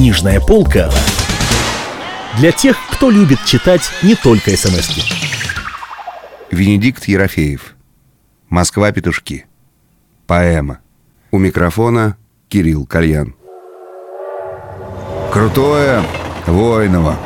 Книжная полка для тех, кто любит читать не только смс -ки. Венедикт Ерофеев. Москва-петушки Поэма. У микрофона Кирилл Кальян. Крутое Воиново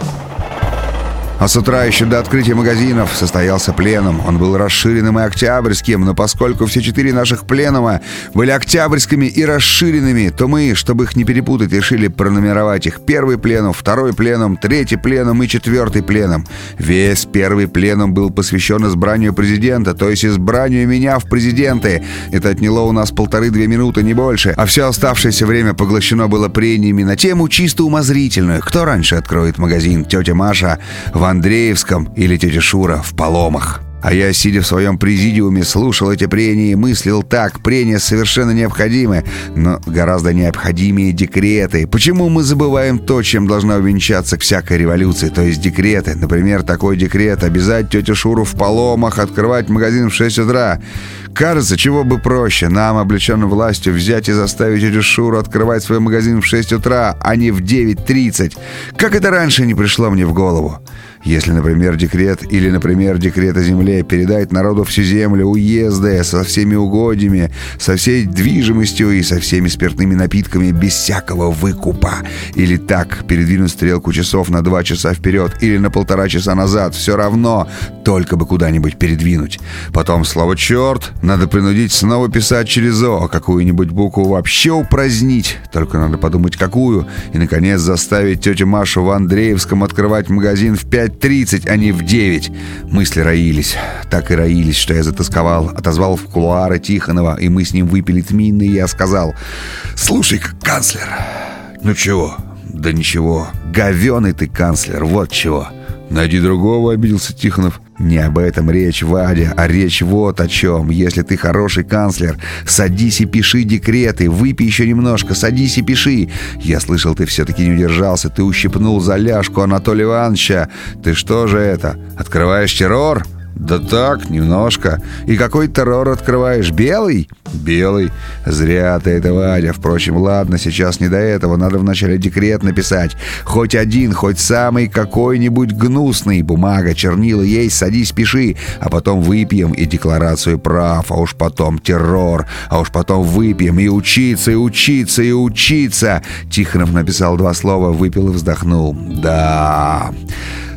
а с утра еще до открытия магазинов состоялся пленум. Он был расширенным и октябрьским, но поскольку все четыре наших пленума были октябрьскими и расширенными, то мы, чтобы их не перепутать, решили пронумеровать их. Первый пленум, второй пленум, третий пленум и четвертый пленум. Весь первый пленум был посвящен избранию президента, то есть избранию меня в президенты. Это отняло у нас полторы-две минуты, не больше. А все оставшееся время поглощено было прениями на тему чисто умозрительную. Кто раньше откроет магазин? Тетя Маша в Андреевском или тетя Шура в Поломах. А я, сидя в своем президиуме, слушал эти прения и мыслил так. Прения совершенно необходимы, но гораздо необходимее декреты. Почему мы забываем то, чем должна увенчаться всякая революция, то есть декреты? Например, такой декрет – обязать тетю Шуру в Поломах открывать магазин в 6 утра. Кажется, чего бы проще, нам, облеченным властью, взять и заставить тетю Шуру открывать свой магазин в 6 утра, а не в 9.30. Как это раньше не пришло мне в голову? Если, например, декрет или, например, декрет о земле передает народу всю землю, уезды со всеми угодьями, со всей движимостью и со всеми спиртными напитками без всякого выкупа, или так передвинуть стрелку часов на два часа вперед или на полтора часа назад, все равно, только бы куда-нибудь передвинуть. Потом слово «черт» надо принудить снова писать через «о», какую-нибудь букву вообще упразднить, только надо подумать какую, и, наконец, заставить тетю Машу в Андреевском открывать магазин в пять 9.30, а не в 9. Мысли роились. Так и роились, что я затасковал. Отозвал в кулуары Тихонова, и мы с ним выпили тмины, и я сказал, «Слушай-ка, канцлер, ну чего?» «Да ничего, говеный ты, канцлер, вот чего!» «Найди другого», — обиделся Тихонов. «Не об этом речь, Вадя, а речь вот о чем. Если ты хороший канцлер, садись и пиши декреты, выпей еще немножко, садись и пиши. Я слышал, ты все-таки не удержался, ты ущипнул за ляжку Анатолия Ивановича. Ты что же это, открываешь террор?» «Да так, немножко. И какой террор открываешь? Белый?» «Белый. Зря ты это, Вадя. Впрочем, ладно, сейчас не до этого. Надо вначале декрет написать. Хоть один, хоть самый какой-нибудь гнусный. Бумага, чернила есть, садись, пиши. А потом выпьем и декларацию прав. А уж потом террор. А уж потом выпьем и учиться, и учиться, и учиться». Тихонов написал два слова, выпил и вздохнул. «Да...»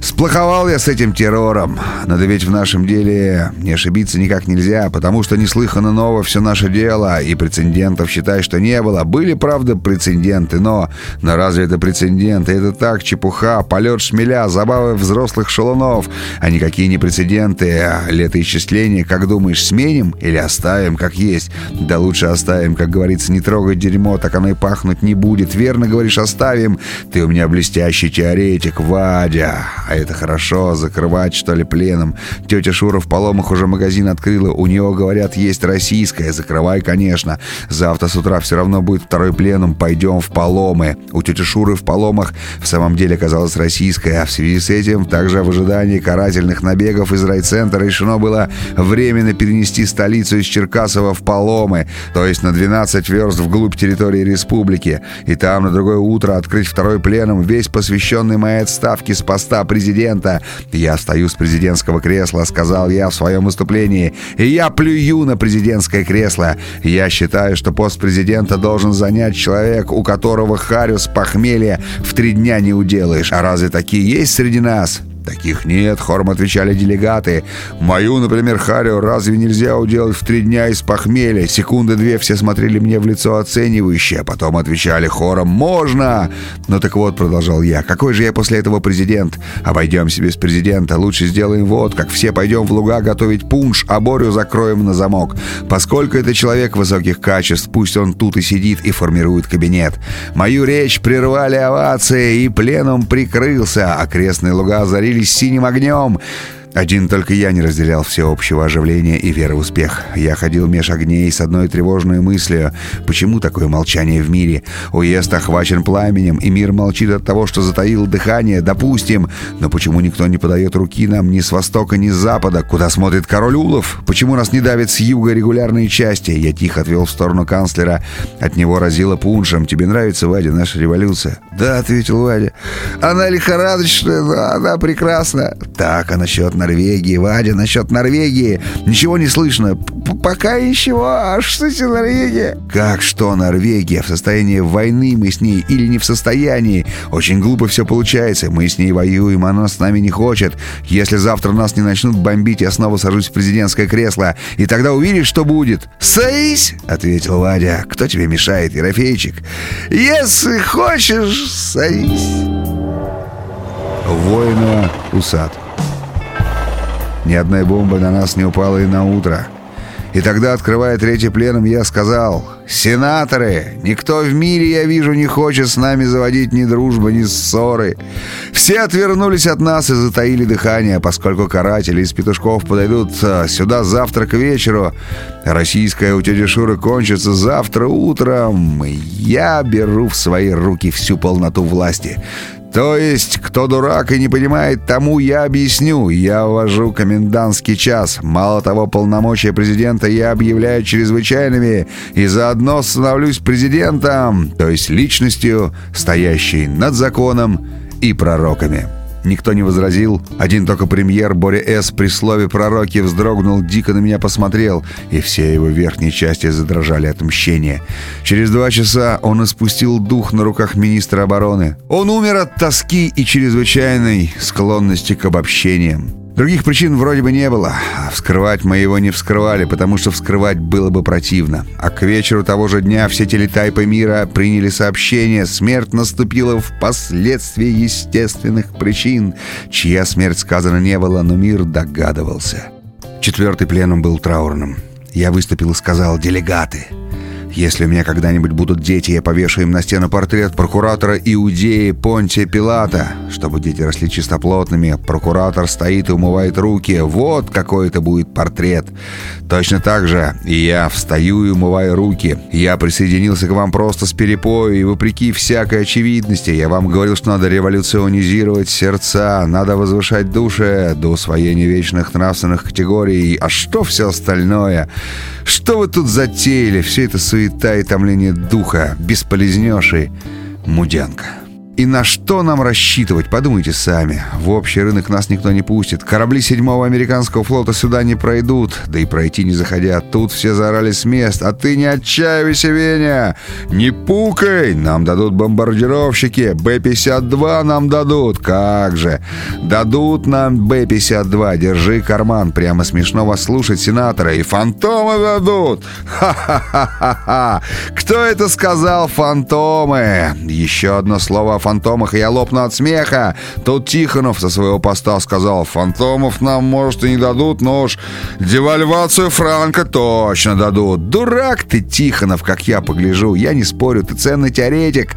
Сплоховал я с этим террором. Надо ведь в нашем деле не ошибиться никак нельзя, потому что неслыханно ново все наше дело, и прецедентов, считай, что не было. Были, правда, прецеденты, но... Но разве это прецеденты? Это так, чепуха, полет шмеля, забавы взрослых шалунов, а никакие не прецеденты. А летоисчисления, как думаешь, сменим или оставим, как есть? Да лучше оставим, как говорится, не трогай дерьмо, так оно и пахнуть не будет. Верно говоришь, оставим? Ты у меня блестящий теоретик, Вадя. А это хорошо, закрывать, что ли, пленом. Тетя Шура в Поломах уже магазин открыла. У нее, говорят, есть российская. Закрывай, конечно. Завтра с утра все равно будет второй пленум. Пойдем в Поломы. У тети Шуры в Поломах в самом деле оказалась российская. А в связи с этим, также в ожидании карательных набегов из райцентра решено было временно перенести столицу из Черкасова в Поломы, то есть на 12 верст вглубь территории республики. И там на другое утро открыть второй пленум, весь посвященный моей отставке с поста президента. Я встаю с президентского кресла, сказал я в своем выступлении, и я плюю на президентское кресло. Я считаю, что пост президента должен занять человек, у которого Хариус похмелья в три дня не уделаешь. А разве такие есть среди нас? «Таких нет», — хором отвечали делегаты. «Мою, например, Харю разве нельзя уделать в три дня из похмелья?» Секунды две все смотрели мне в лицо оценивающе, а потом отвечали хором «Можно!» «Ну так вот», — продолжал я, — «какой же я после этого президент? Обойдемся без президента, лучше сделаем вот, как все пойдем в луга готовить пунш, а Борю закроем на замок. Поскольку это человек высоких качеств, пусть он тут и сидит и формирует кабинет. Мою речь прервали овации, и пленум прикрылся, окрестные луга озарили загорелись синим огнем. Один только я не разделял всеобщего оживления и веры в успех. Я ходил меж огней с одной тревожной мыслью. Почему такое молчание в мире? Уезд охвачен пламенем, и мир молчит от того, что затаил дыхание, допустим. Но почему никто не подает руки нам ни с востока, ни с запада? Куда смотрит король Улов? Почему нас не давит с юга регулярные части? Я тихо отвел в сторону канцлера. От него разило пуншем. Тебе нравится, Вадя, наша революция? Да, ответил Вадя. Она лихорадочная, но она прекрасна. Так, а насчет Норвегии, Вадя, насчет Норвегии. Ничего не слышно. Пока ничего. А что с Норвегия? Как что Норвегия? В состоянии войны мы с ней или не в состоянии? Очень глупо все получается. Мы с ней воюем, она с нами не хочет. Если завтра нас не начнут бомбить, я снова сажусь в президентское кресло. И тогда увидишь, что будет. «Садись!» — ответил Вадя. «Кто тебе мешает, Ерофейчик?» «Если хочешь, садись!» Воина усад. Ни одной бомбы на нас не упала и на утро. И тогда, открывая третий пленум, я сказал, «Сенаторы, никто в мире, я вижу, не хочет с нами заводить ни дружбы, ни ссоры. Все отвернулись от нас и затаили дыхание, поскольку каратели из петушков подойдут а, сюда завтра к вечеру. Российская у тети Шуры кончится завтра утром. Я беру в свои руки всю полноту власти». То есть, кто дурак и не понимает, тому я объясню. Я ввожу комендантский час. Мало того, полномочия президента я объявляю чрезвычайными и заодно становлюсь президентом, то есть личностью, стоящей над законом и пророками. Никто не возразил. Один только премьер Боря С. при слове «пророки» вздрогнул, дико на меня посмотрел, и все его верхние части задрожали от мщения. Через два часа он испустил дух на руках министра обороны. Он умер от тоски и чрезвычайной склонности к обобщениям. Других причин вроде бы не было. А вскрывать мы его не вскрывали, потому что вскрывать было бы противно. А к вечеру того же дня все телетайпы мира приняли сообщение. Смерть наступила впоследствии естественных причин. Чья смерть сказано не было, но мир догадывался. Четвертый пленум был траурным. Я выступил и сказал «делегаты». Если у меня когда-нибудь будут дети, я повешу им на стену портрет прокуратора Иудеи Понтия Пилата. Чтобы дети росли чистоплотными, прокуратор стоит и умывает руки. Вот какой это будет портрет. Точно так же я встаю и умываю руки. Я присоединился к вам просто с перепою, и вопреки всякой очевидности, я вам говорил, что надо революционизировать сердца, надо возвышать души до усвоения вечных нравственных категорий. А что все остальное? Что вы тут затеяли? Все это суета и томление духа, бесполезнейший мудянка. И на что нам рассчитывать, подумайте сами. В общий рынок нас никто не пустит. Корабли седьмого американского флота сюда не пройдут. Да и пройти не захотят. Тут все заорали с мест. А ты не отчаивайся, Веня. Не пукай. Нам дадут бомбардировщики. Б-52 нам дадут. Как же. Дадут нам Б-52. Держи карман. Прямо смешно вас слушать, сенатора. И фантомы дадут. Ха-ха-ха-ха-ха. Кто это сказал, фантомы? Еще одно слово о фантомах, и я лопну от смеха. Тут Тихонов со своего поста сказал, фантомов нам, может, и не дадут, но уж девальвацию франка точно дадут. Дурак ты, Тихонов, как я погляжу. Я не спорю, ты ценный теоретик.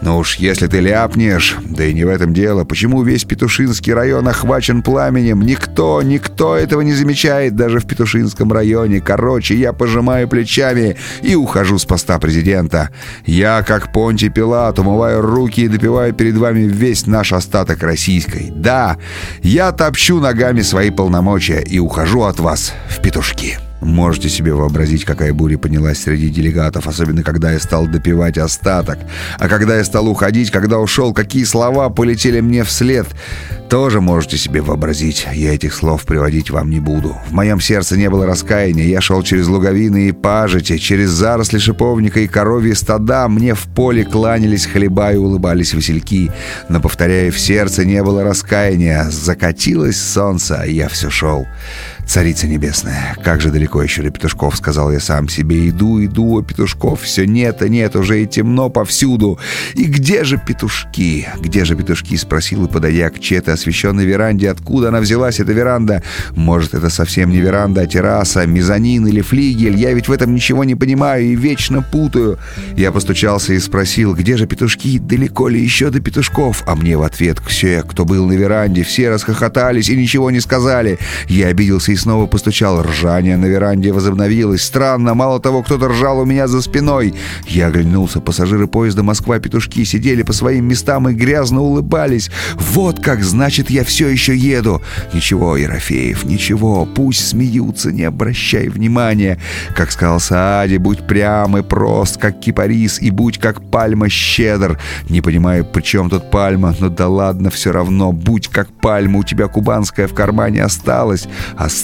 Но уж если ты ляпнешь, да и не в этом дело, почему весь Петушинский район охвачен пламенем? Никто, никто этого не замечает, даже в Петушинском районе. Короче, я пожимаю плечами и ухожу с поста президента. Я, как Понти Пилат, умываю руки и допиваю выпиваю перед вами весь наш остаток российской. Да, я топчу ногами свои полномочия и ухожу от вас в петушки». Можете себе вообразить, какая буря поднялась среди делегатов, особенно когда я стал допивать остаток. А когда я стал уходить, когда ушел, какие слова полетели мне вслед. Тоже можете себе вообразить. Я этих слов приводить вам не буду. В моем сердце не было раскаяния. Я шел через луговины и пажити, через заросли шиповника и коровьи стада. Мне в поле кланялись хлеба и улыбались васильки. Но, повторяю, в сердце не было раскаяния. Закатилось солнце, а я все шел. «Царица небесная, как же далеко еще до петушков», — сказал я сам себе. «Иду, иду, а петушков все нет и нет, уже и темно повсюду. И где же петушки? Где же петушки?» — спросил и, подойдя к чете освещенной веранде. Откуда она взялась, эта веранда? Может, это совсем не веранда, а терраса, мезонин или флигель? Я ведь в этом ничего не понимаю и вечно путаю. Я постучался и спросил, где же петушки? Далеко ли еще до петушков? А мне в ответ все, кто был на веранде, все расхохотались и ничего не сказали. Я обиделся и снова постучал. Ржание на веранде возобновилось. Странно, мало того, кто-то ржал у меня за спиной. Я оглянулся. Пассажиры поезда «Москва-петушки» сидели по своим местам и грязно улыбались. Вот как, значит, я все еще еду. Ничего, Ерофеев, ничего. Пусть смеются, не обращай внимания. Как сказал Саади, будь прям и прост, как кипарис, и будь как пальма щедр. Не понимаю, при чем тут пальма, но да ладно, все равно. Будь как пальма, у тебя кубанская в кармане осталась. Осталась.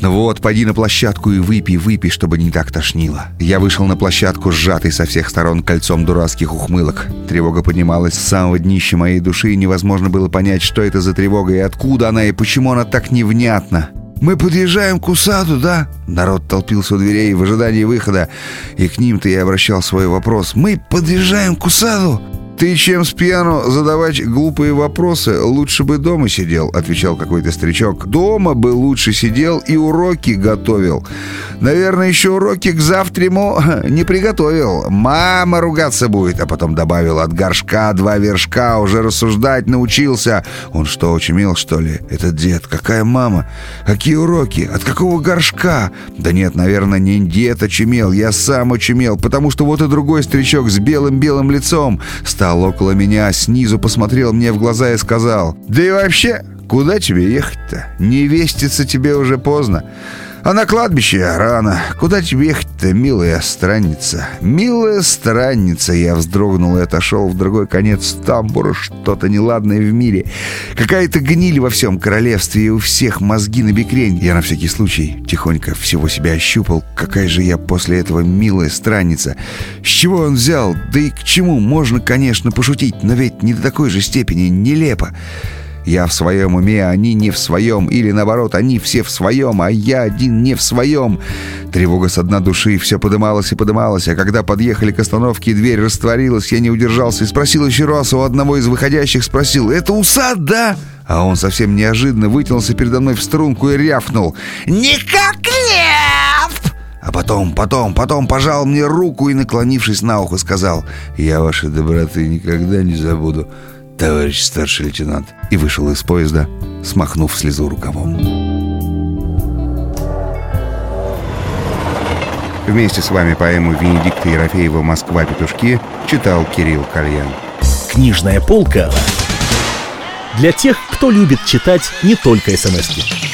Ну вот, пойди на площадку и выпей, выпей, чтобы не так тошнило. Я вышел на площадку, сжатый со всех сторон кольцом дурацких ухмылок. Тревога поднималась с самого днища моей души, и невозможно было понять, что это за тревога и откуда она, и почему она так невнятна. «Мы подъезжаем к усаду, да?» Народ толпился у дверей в ожидании выхода, и к ним-то я обращал свой вопрос. «Мы подъезжаем к усаду?» «Ты чем с пьяну задавать глупые вопросы? Лучше бы дома сидел», — отвечал какой-то старичок. «Дома бы лучше сидел и уроки готовил. Наверное, еще уроки к завтраму не приготовил. Мама ругаться будет». А потом добавил «от горшка два вершка, уже рассуждать научился». Он что, очумел, что ли? Этот дед, какая мама? Какие уроки? От какого горшка? Да нет, наверное, не дед очумел, я сам очумел, потому что вот и другой старичок с белым-белым лицом стал встал около меня, снизу посмотрел мне в глаза и сказал, «Да и вообще, куда тебе ехать-то? Не веститься тебе уже поздно. А на кладбище рано. Куда тебе ехать-то, милая странница? Милая странница!» Я вздрогнул и отошел в другой конец тамбура. Что-то неладное в мире. Какая-то гниль во всем королевстве, и у всех мозги на бекрень. Я на всякий случай тихонько всего себя ощупал. Какая же я после этого милая странница. С чего он взял? Да и к чему? Можно, конечно, пошутить, но ведь не до такой же степени нелепо. Я в своем уме, они не в своем. Или наоборот, они все в своем, а я один не в своем. Тревога с дна души все подымалась и подымалась. А когда подъехали к остановке и дверь растворилась, я не удержался и спросил еще раз у одного из выходящих, спросил, «Это усад, да?» А он совсем неожиданно вытянулся передо мной в струнку и рявкнул. «Никак лев!» А потом, потом, потом пожал мне руку и, наклонившись на ухо, сказал, «Я вашей доброты никогда не забуду» товарищ старший лейтенант, и вышел из поезда, смахнув слезу рукавом. Вместе с вами поэму Венедикта Ерофеева «Москва. Петушки» читал Кирилл Кальян. Книжная полка для тех, кто любит читать не только смс -ки.